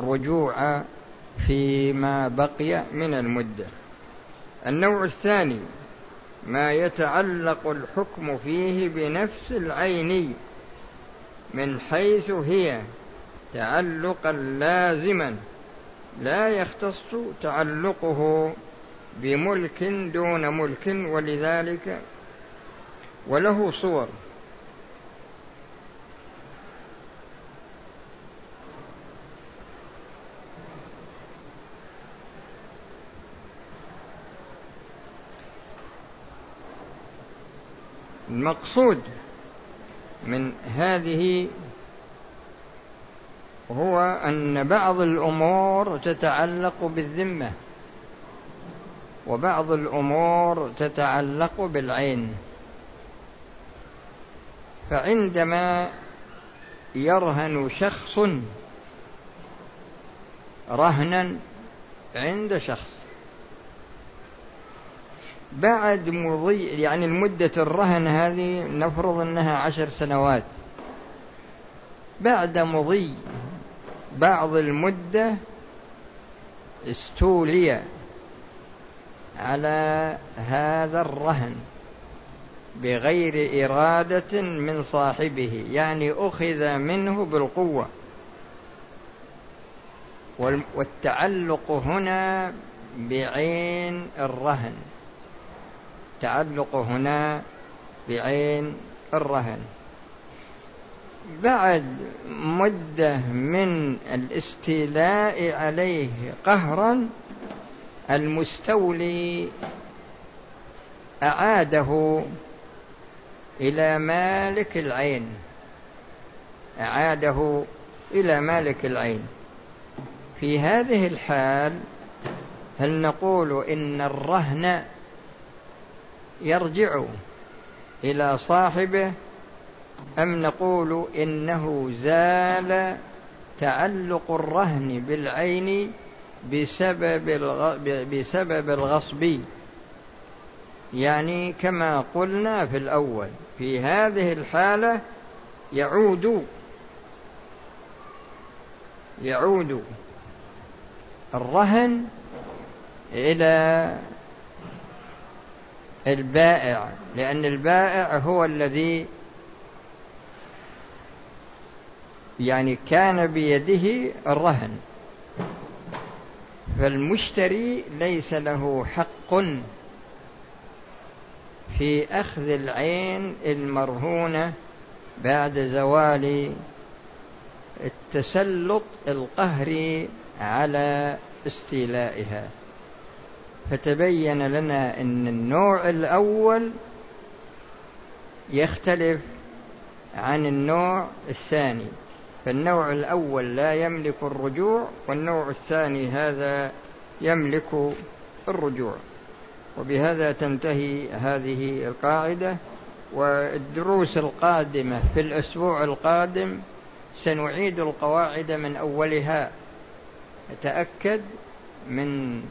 الرجوع فيما بقي من المدة. النوع الثاني ما يتعلق الحكم فيه بنفس العين من حيث هي تعلقا لازما لا يختص تعلقه بملك دون ملك ولذلك وله صور. المقصود من هذه هو أن بعض الأمور تتعلق بالذمة وبعض الأمور تتعلق بالعين. فعندما يرهن شخص رهنا عند شخص بعد مضي يعني المدة الرهن هذه نفرض أنها عشر سنوات. بعد مضي بعض المدة استولي على هذا الرهن بغير إرادة من صاحبه يعني أخذ منه بالقوة. والتعلق هنا بعين الرهن. تعلق هنا بعين الرهن. بعد مدة من الاستيلاء عليه قهرا المستولي أعاده إلى مالك العين. أعاده إلى مالك العين. في هذه الحال هل نقول إن الرهن يرجع إلى صاحبه أم نقول إنه زال تعلق الرهن بالعين بسبب بسبب الغصب؟ يعني كما قلنا في الأول في هذه الحالة يعود يعود الرهن إلى البائع لأن البائع هو الذي يعني كان بيده الرهن. فالمشتري ليس له حق في أخذ العين المرهونة بعد زوال التسلط القهري على استيلائها. فتبين لنا إن النوع الأول يختلف عن النوع الثاني. فالنوع الأول لا يملك الرجوع والنوع الثاني هذا يملك الرجوع. وبهذا تنتهي هذه القاعدة. والدروس القادمة في الأسبوع القادم سنعيد القواعد من أولها. تاكد من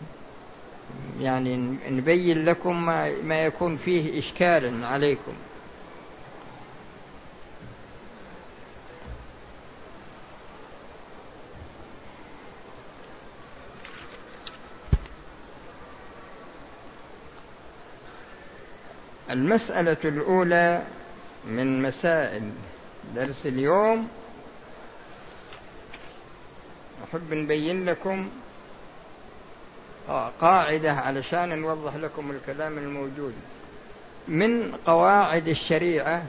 يعني نبين لكم ما, يكون فيه إشكال عليكم. المسألة الأولى من مسائل درس اليوم. أحب نبين لكم قاعدة علشان نوضح لكم الكلام الموجود. من قواعد الشريعة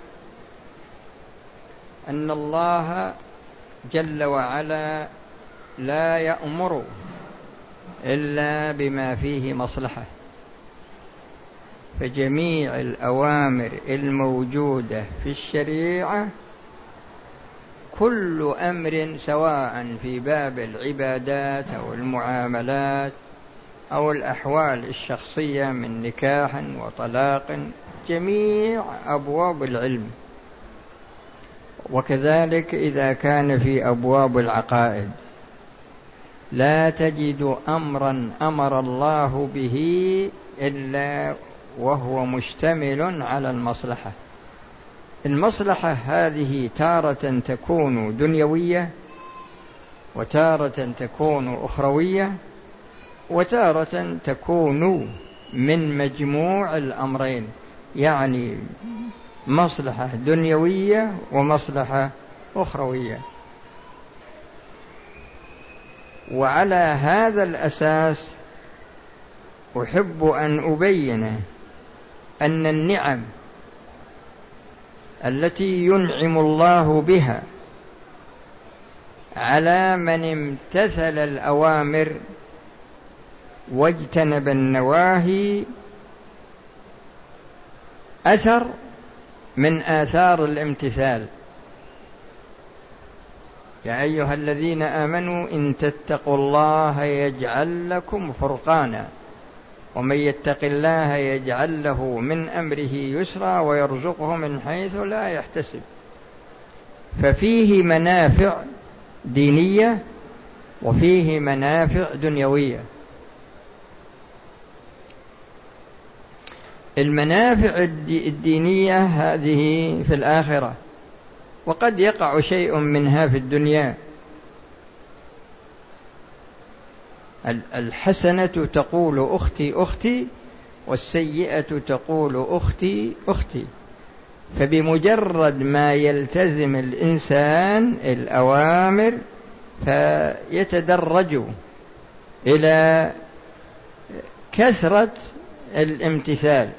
أن الله جل وعلا لا يأمر إلا بما فيه مصلحة. فجميع الأوامر الموجودة في الشريعة كل أمر سواء في باب العبادات أو المعاملات أو الأحوال الشخصية من نكاح وطلاق جميع أبواب العلم. وكذلك إذا كان في أبواب العقائد. لا تجد أمرا أمر الله به إلا وهو مشتمل على المصلحة. المصلحة هذه تارة تكون دنيوية وتارة تكون أخروية وتارة تكون من مجموع الأمرين يعني مصلحة دنيوية ومصلحة أخروية. وعلى هذا الأساس أحب أن أبين أن النعم التي ينعم الله بها على من امتثل الأوامر واجتنب النواهي أثر من آثار الامتثال. يا أيها الذين آمنوا إن تتقوا الله يجعل لكم فرقانا ومن يتق الله يجعل له من أمره يسرا ويرزقه من حيث لا يحتسب. ففيه منافع دينية وفيه منافع دنيوية. المنافع الدينية هذه في الآخرة وقد يقع شيء منها في الدنيا. الحسنة تقول أختي أختي والسيئة تقول أختي أختي. فبمجرد ما يلتزم الإنسان الأوامر فيتدرج إلى كثرة الامتثال.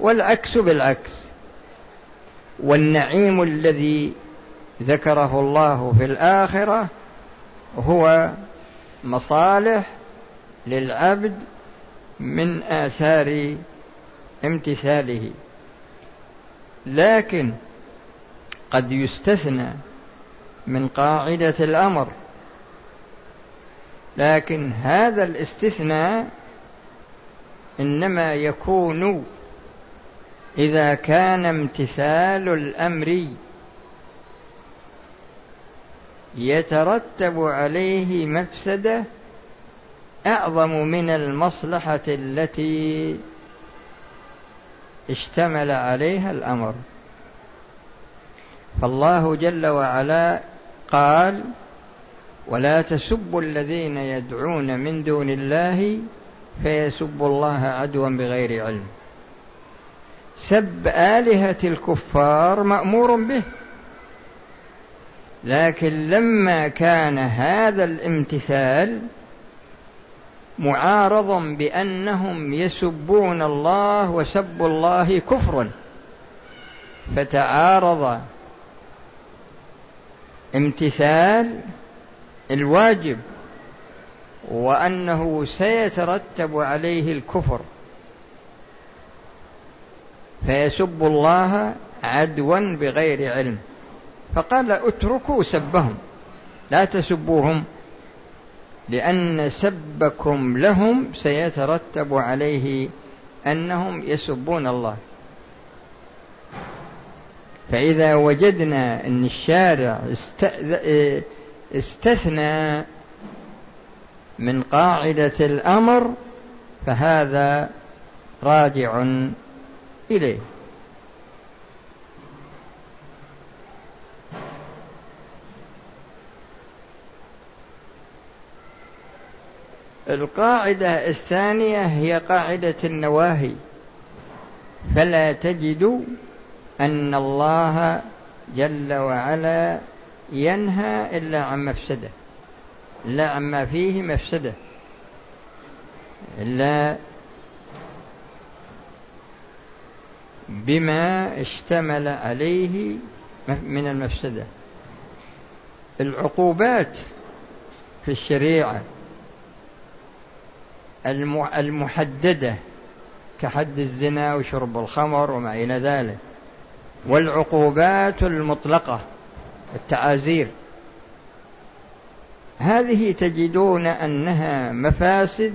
والعكس بالعكس. والنعيم الذي ذكره الله في الآخرة هو مصالح للعبد من آثار امتثاله. لكن قد يستثنى من قاعدة الأمر. لكن هذا الاستثناء إنما يكون إذا كان امتثال الأمر يترتب عليه مفسدة أعظم من المصلحة التي اشتمل عليها الأمر. فالله جل وعلا قال ولا تسبوا الذين يدعون من دون الله فيسبوا الله عدوا بغير علم. سب آلهة الكفار مأمور به. لكن لما كان هذا الامتثال معارضا بأنهم يسبون الله وسب الله كفر فتعارض امتثال الواجب وأنه سيترتب عليه الكفر. فيسب الله عدوا بغير علم. فقال اتركوا سبهم لا تسبوهم لأن سبكم لهم سيترتب عليه أنهم يسبون الله. فإذا وجدنا أن الشارع استثنى من قاعدة الأمر فهذا راجع إليه. القاعدة الثانية هي قاعدة النواهي. فلا تجد أن الله جل وعلا ينهى إلا عن مفسدة. إلا عما فيه مفسدة. إلا بما اشتمل عليه من المفسدة. العقوبات في الشريعة المحددة كحد الزنا وشرب الخمر وما إلى ذلك والعقوبات المطلقة التعازير. هذه تجدون أنها مفاسد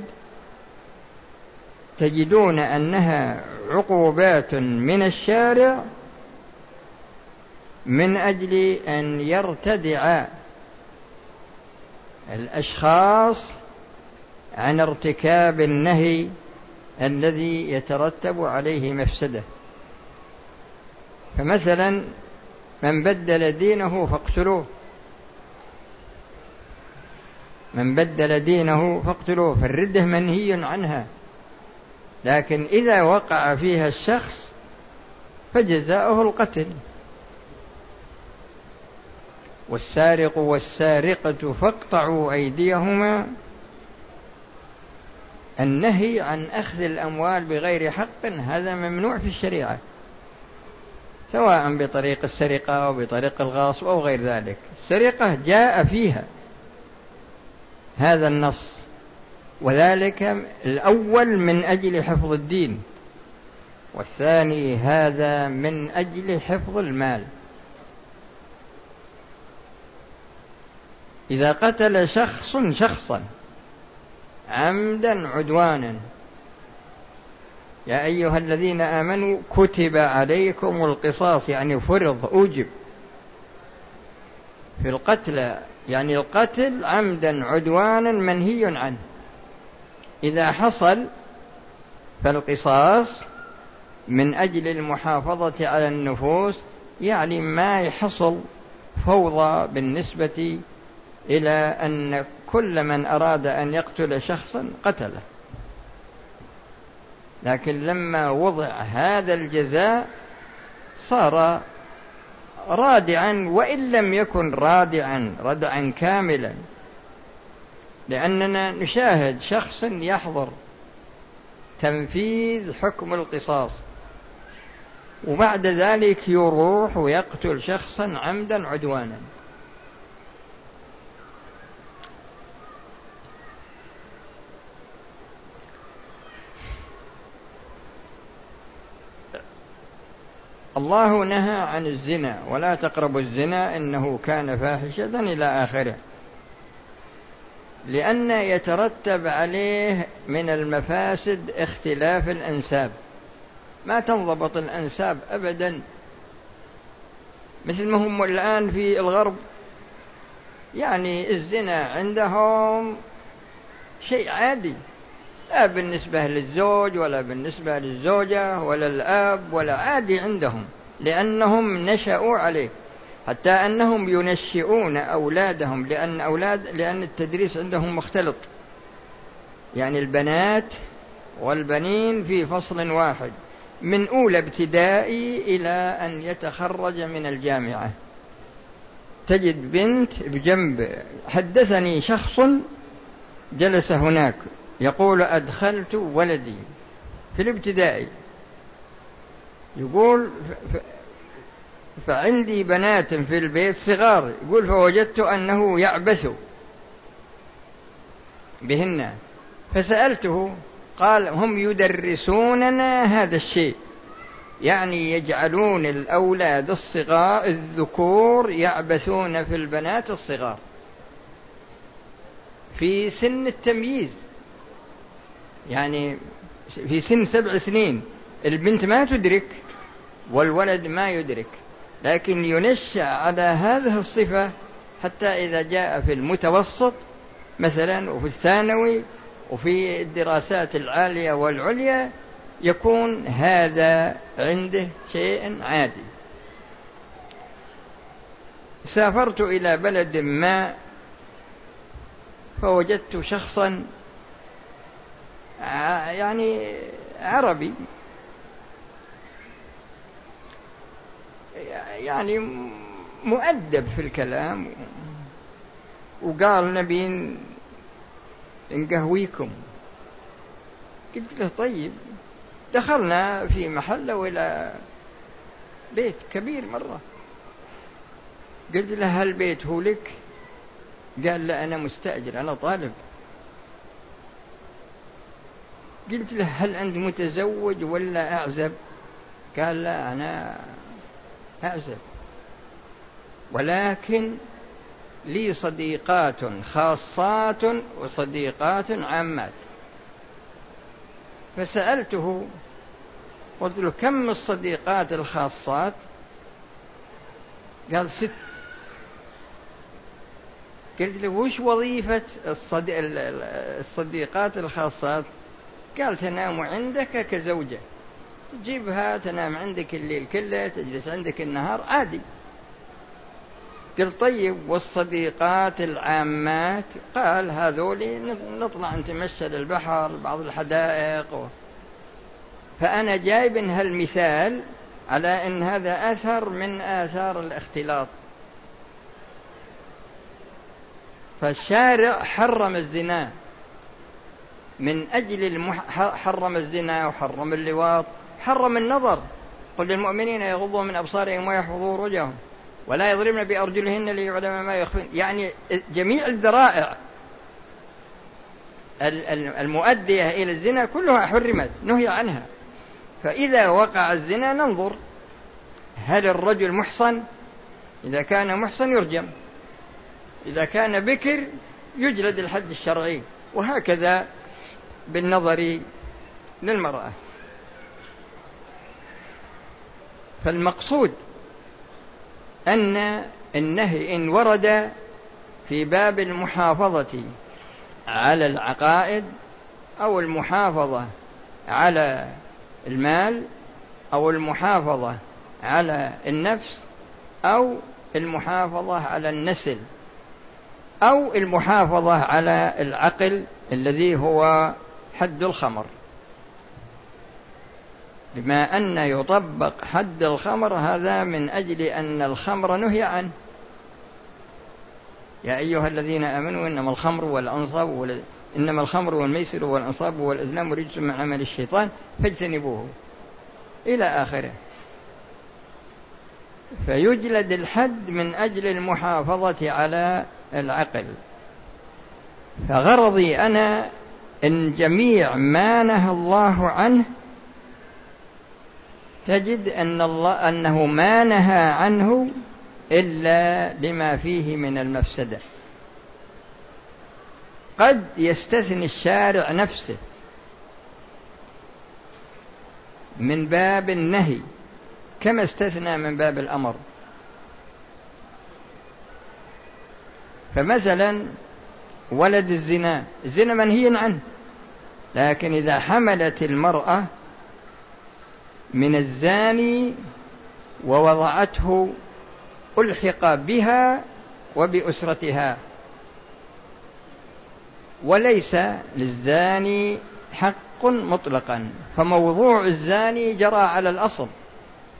تجدون أنها عقوبات من الشارع من أجل أن يرتدع الأشخاص عن ارتكاب النهي الذي يترتب عليه مفسده. فمثلا من بدل دينه فاقتلوه. من بدل دينه فاقتلوه فالردة منهي عنها. لكن إذا وقع فيها الشخص فجزاؤه القتل. والسارق والسارقة فاقطعوا أيديهما. النهي عن أخذ الأموال بغير حق هذا ممنوع في الشريعة سواء بطريق السرقة أو بطريق الغاصب أو غير ذلك. السرقة جاء فيها هذا النص. وذلك الأول من أجل حفظ الدين والثاني هذا من أجل حفظ المال. إذا قتل شخص شخصا عمدا عدوانا يا أيها الذين آمنوا كتب عليكم القصاص يعني فرض أوجب. في القتل يعني القتل عمدا عدوانا منهي عنه. إذا حصل فالقصاص من أجل المحافظة على النفوس يعني ما يحصل فوضى بالنسبة إلى أن كل من أراد أن يقتل شخصا قتله. لكن لما وضع هذا الجزاء صار رادعا وإن لم يكن رادعا ردعا كاملا لأننا نشاهد شخص يحضر تنفيذ حكم القصاص وبعد ذلك يروح ويقتل شخصا عمدا عدوانا. الله نهى عن الزنا ولا تقربوا الزنا إنه كان فاحشة إلى آخره. لأن يترتب عليه من المفاسد اختلاف الأنساب. ما تنضبط الأنساب ابدا. مثل ما هم الآن في الغرب يعني الزنا عندهم شيء عادي. لا بالنسبة للزوج ولا بالنسبة للزوجة ولا الأب ولا عادي عندهم لأنهم نشأوا عليه. حتى أنهم ينشئون أولادهم لأن أولاد لأن التدريس عندهم مختلط. يعني البنات والبنين في فصل واحد من أولى ابتدائي إلى أن يتخرج من الجامعة. تجد بنت بجنب حدثني شخص جلس هناك يقول أدخلت ولدي في الابتدائي. يقول فعندي بنات في البيت صغار يقول فوجدت أنه يعبث بهن. فسألته قال هم يدرسوننا هذا الشيء يعني يجعلون الأولاد الصغار الذكور يعبثون في البنات الصغار في سن التمييز. يعني في سن سبع سنين البنت ما تدرك والولد ما يدرك. لكن ينشأ على هذه الصفة حتى إذا جاء في المتوسط مثلا وفي الثانوي وفي الدراسات العالية والعليا يكون هذا عنده شيء عادي. سافرت إلى بلد ما فوجدت شخصا يعني عربي. يعني مؤدب في الكلام. وقال نبي نقهويكم. قلت له طيب. دخلنا في محل وإلى بيت كبير مرة. قلت له هل بيت هو لك؟ قال لا أنا مستأجر أنا طالب. قلت له هل أنت متزوج ولا أعزب؟ قال لا أنا أعزب. ولكن لي صديقات خاصات وصديقات عامات. فسألته قلت له كم الصديقات الخاصات؟ قال ست. قلت له وش وظيفة الصديقات الخاصات؟ قال تنام عندك كزوجة. تجيبها تنام عندك الليل كله تجلس عندك النهار عادي. قل طيب والصديقات العامات؟ قال هذولي نطلع نتمشى للبحر بعض الحدائق. و... فأنا جايب هالمثال على أن هذا أثر من آثار الاختلاط. فالشارع حرم الزنا. من أجل المح... حرم الزنا وحرم اللواط. حرم النظر. قل للمؤمنين يغضوا من أبصارهم ويحفظوا رجهم ولا يضربن بأرجلهن ليعلم ما يخفين. يعني جميع الذرائع المؤدية إلى الزنا كلها حرمت نهي عنها. فإذا وقع الزنا ننظر هل الرجل محصن؟ إذا كان محصن يرجم. إذا كان بكر يجلد الحد الشرعي. وهكذا بالنظر للمرأة. فالمقصود أن النهي إن ورد في باب المحافظة على العقائد أو المحافظة على المال أو المحافظة على النفس أو المحافظة على النسل أو المحافظة على العقل الذي هو حد الخمر. بما أن يطبق حد الخمر هذا من أجل أن الخمر نهي عنه. يا أيها الذين آمنوا إنما الخمر والأنصاب وال... إنما الخمر والميسر والأنصاب والأزلام رجس من عمل الشيطان فاجتنبوه إلى آخره. فيجلد الحد من أجل المحافظة على العقل. فغرضي أنا إن جميع ما نهى الله عنه تجد أن الله أنه ما نهى عنه إلا لما فيه من المفسدة. قد يستثني الشارع نفسه من باب النهي كما استثنى من باب الأمر. فمثلا ولد الزنا الزنا منهي عنه لكن إذا حملت المرأة من الزاني ووضعته ألحق بها وبأسرتها. وليس للزاني حق مطلقا فموضوع الزاني جرى على الأصل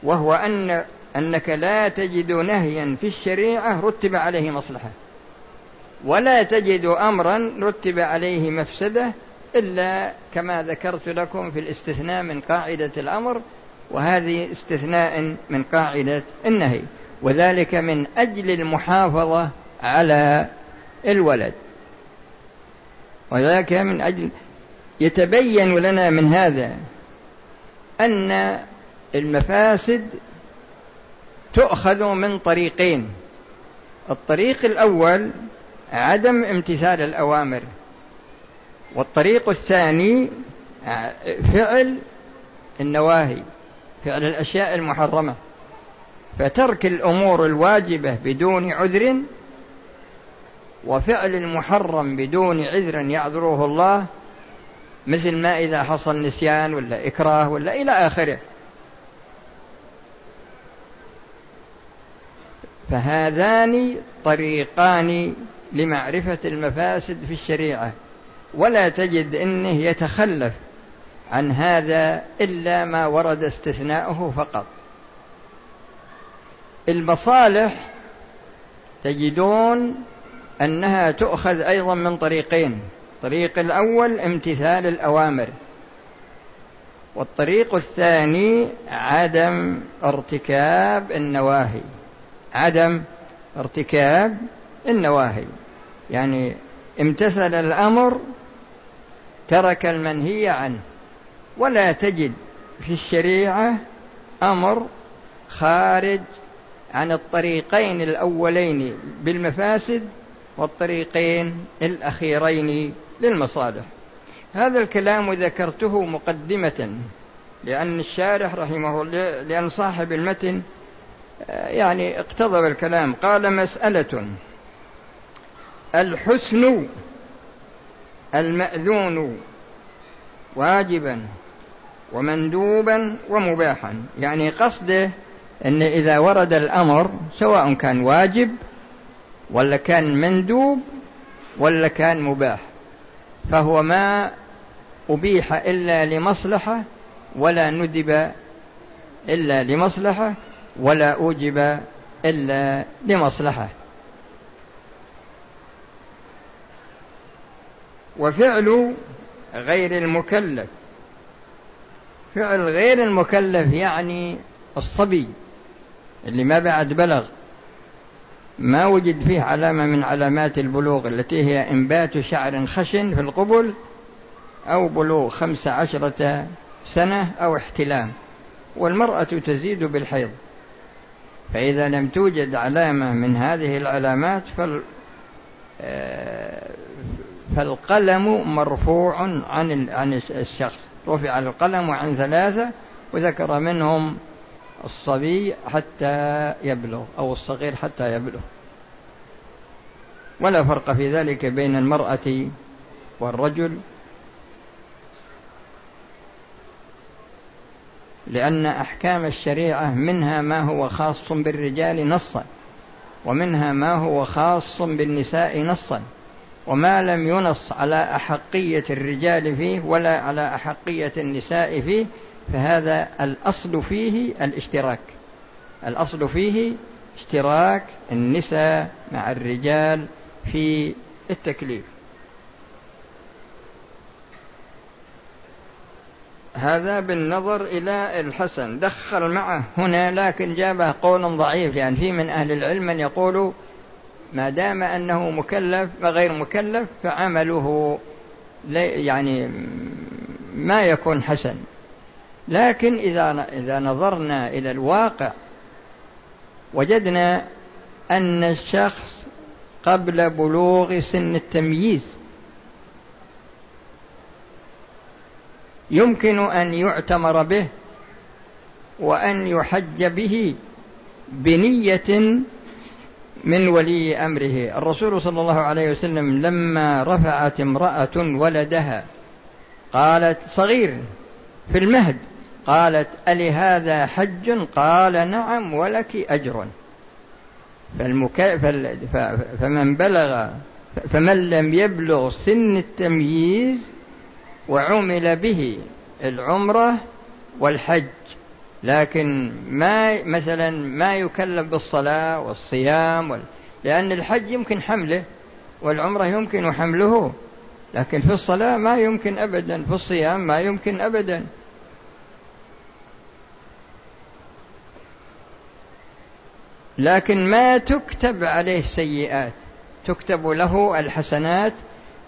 وهو أن أنك لا تجد نهيا في الشريعة رتب عليه مصلحة ولا تجد أمرا رتب عليه مفسدة إلا كما ذكرت لكم في الاستثناء من قاعدة الأمر وهذه استثناء من قاعدة النهي وذلك من أجل المحافظة على الولد. وذلك من أجل يتبين لنا من هذا أن المفاسد تؤخذ من طريقين. الطريق الأول عدم امتثال الأوامر والطريق الثاني فعل النواهي. فعل الأشياء المحرمة. فترك الأمور الواجبة بدون عذر وفعل المحرم بدون عذر يعذره الله مثل ما إذا حصل نسيان ولا إكراه ولا إلى آخره. فهذان طريقان لمعرفة المفاسد في الشريعة. ولا تجد إنه يتخلف عن هذا إلا ما ورد استثناؤه فقط. المصالح تجدون أنها تؤخذ أيضا من طريقين. الطريق الأول امتثال الأوامر والطريق الثاني عدم ارتكاب النواهي. عدم ارتكاب النواهي. يعني امتثل الأمر ترك المنهي عنه. ولا تجد في الشريعة أمر خارج عن الطريقين الأولين بالمفاسد والطريقين الأخيرين للمصالح. هذا الكلام ذكرته مقدمة لأن الشارح رحمه الله لأن صاحب المتن آه، يعني اقتضب الكلام. قال مسألة الحسن المأذون واجبا ومندوبا ومباحا. يعني قصده أن إذا ورد الأمر سواء كان واجب ولا كان مندوب ولا كان مباح فهو ما أبيح إلا لمصلحة ولا ندب إلا لمصلحة ولا أوجب إلا لمصلحة. وفعل غير المكلف. فعل غير المكلف يعني الصبي اللي ما بعد بلغ. ما وجد فيه علامة من علامات البلوغ التي هي إنبات شعر خشن في القبل أو بلوغ خمس عشرة سنة أو احتلام. والمرأة تزيد بالحيض. فإذا لم توجد علامة من هذه العلامات فال آه، فالقلم مرفوع عن عن الشخص. رفع القلم عن ثلاثة وذكر منهم الصبي حتى يبلغ أو الصغير حتى يبلغ. ولا فرق في ذلك بين المرأة والرجل لأن أحكام الشريعة منها ما هو خاص بالرجال نصا ومنها ما هو خاص بالنساء نصا. وما لم ينص على أحقية الرجال فيه ولا على أحقية النساء فيه فهذا الأصل فيه الاشتراك. الأصل فيه اشتراك النساء مع الرجال في التكليف. هذا بالنظر إلى الحسن. دخل معه هنا لكن جابه قول ضعيف يعني في من أهل العلم من يقول ما دام أنه مكلف وغير مكلف فعمله يعني ما يكون حسن. لكن إذا إذا نظرنا إلى الواقع وجدنا أن الشخص قبل بلوغ سن التمييز يمكن أن يعتمر به وأن يحج به بنية من ولي أمره. الرسول صلى الله عليه وسلم لما رفعت امرأة ولدها قالت صغير في المهد. قالت ألهذا حج؟ قال نعم ولك أجر. فالمك... فمن بلغ فمن لم يبلغ سن التمييز وعمل به العمرة والحج. لكن ما مثلا ما يكلف بالصلاة والصيام وال... لأن الحج يمكن حمله والعمرة يمكن حمله لكن في الصلاة ما يمكن أبدا في الصيام ما يمكن أبدا. لكن ما تكتب عليه السيئات تكتب له الحسنات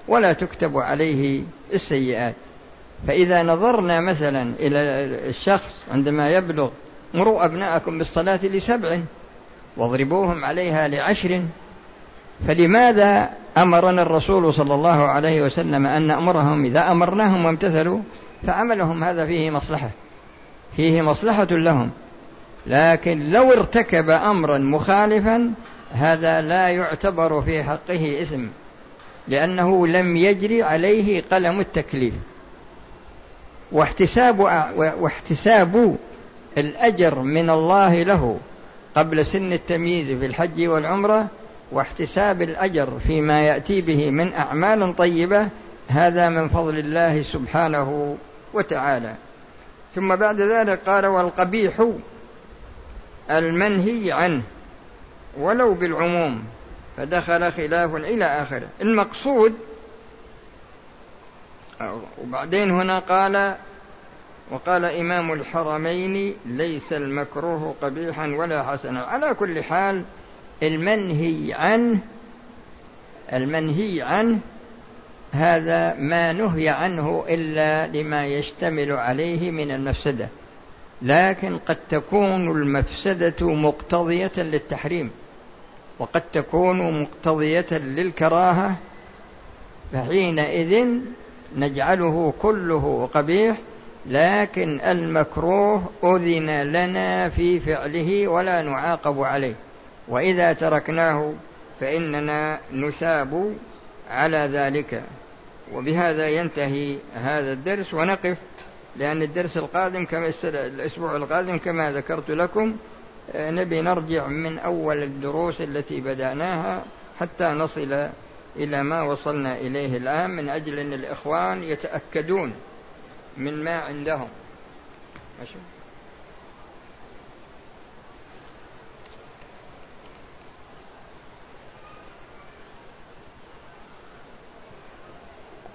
ولا تكتب عليه السيئات. فإذا نظرنا مثلا إلى الشخص عندما يبلغ مروا أبناءكم بالصلاة لسبع واضربوهم عليها لعشر فلماذا أمرنا الرسول صلى الله عليه وسلم أن نأمرهم إذا أمرناهم وامتثلوا؟ فعملهم هذا فيه مصلحة فيه مصلحة لهم. لكن لو ارتكب أمرا مخالفا هذا لا يعتبر في حقه إثم لأنه لم يجري عليه قلم التكليف. واحتساب واحتساب الأجر من الله له قبل سن التمييز في الحج والعمرة واحتساب الأجر فيما يأتي به من أعمال طيبة هذا من فضل الله سبحانه وتعالى. ثم بعد ذلك قال والقبيح المنهي عنه ولو بالعموم فدخل خلاف إلى آخره. المقصود وبعدين هنا قال وقال إمام الحرمين ليس المكروه قبيحا ولا حسنا. على كل حال المنهي عنه المنهي عنه هذا ما نهي عنه إلا لما يشتمل عليه من المفسدة. لكن قد تكون المفسدة مقتضية للتحريم وقد تكون مقتضية للكراهة فحينئذ نجعله كله قبيح لكن المكروه أذن لنا في فعله ولا نعاقب عليه. وإذا تركناه فإننا نثاب على ذلك. وبهذا ينتهي هذا الدرس. ونقف لأن الدرس القادم كما الأسبوع القادم كما ذكرت لكم نبي نرجع من أول الدروس التي بدأناها حتى نصل إلى ما وصلنا إليه الآن من أجل أن الإخوان يتأكدون من ما عندهم. ماشي؟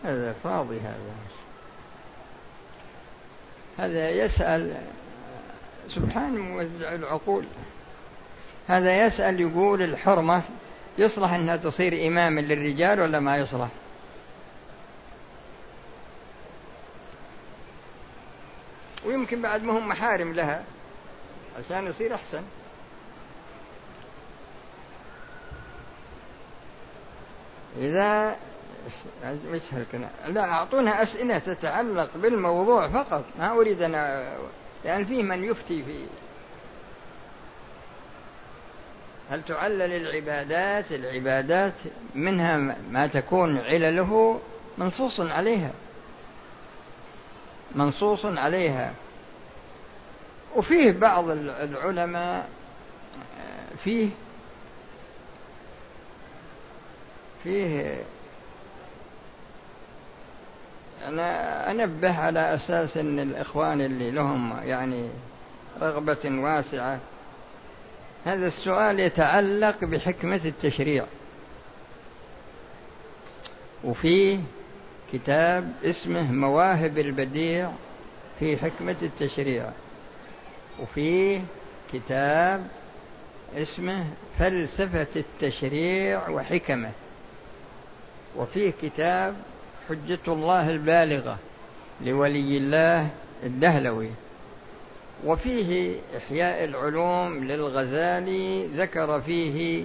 هذا فاضي هذا. هذا يسأل سبحان موزع العقول. هذا يسأل يقول الحرمة يصلح أنها تصير إماما للرجال ولا ما يصلح؟ ويمكن بعد ما هم محارم لها عشان يصير أحسن. إذا يسهل كنا لا أعطونا أسئلة تتعلق بالموضوع فقط. ما أريد أن يعني فيه من يفتي في هل تعلل العبادات؟ العبادات منها ما تكون علله منصوص عليها. منصوص عليها. وفيه بعض العلماء فيه فيه أنا أنبه على أساس أن الإخوان اللي لهم يعني رغبة واسعة هذا السؤال يتعلق بحكمة التشريع. وفيه كتاب اسمه مواهب البديع في حكمة التشريع. وفيه كتاب اسمه فلسفة التشريع وحكمة. وفيه كتاب حجة الله البالغة لولي الله الدهلوي. وفيه إحياء العلوم للغزالي ذكر فيه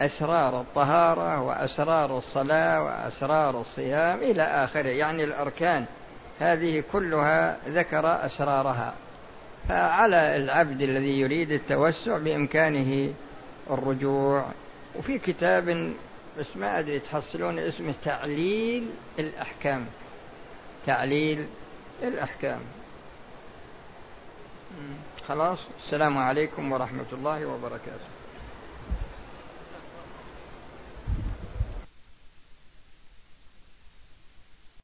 أسرار الطهارة وأسرار الصلاة وأسرار الصيام إلى آخره. يعني الأركان هذه كلها ذكر أسرارها. فعلى العبد الذي يريد التوسع بإمكانه الرجوع. وفي كتاب بس ما أدري تحصلون اسمه تعليل الأحكام. تعليل الأحكام. خلاص. السلام عليكم ورحمة الله وبركاته.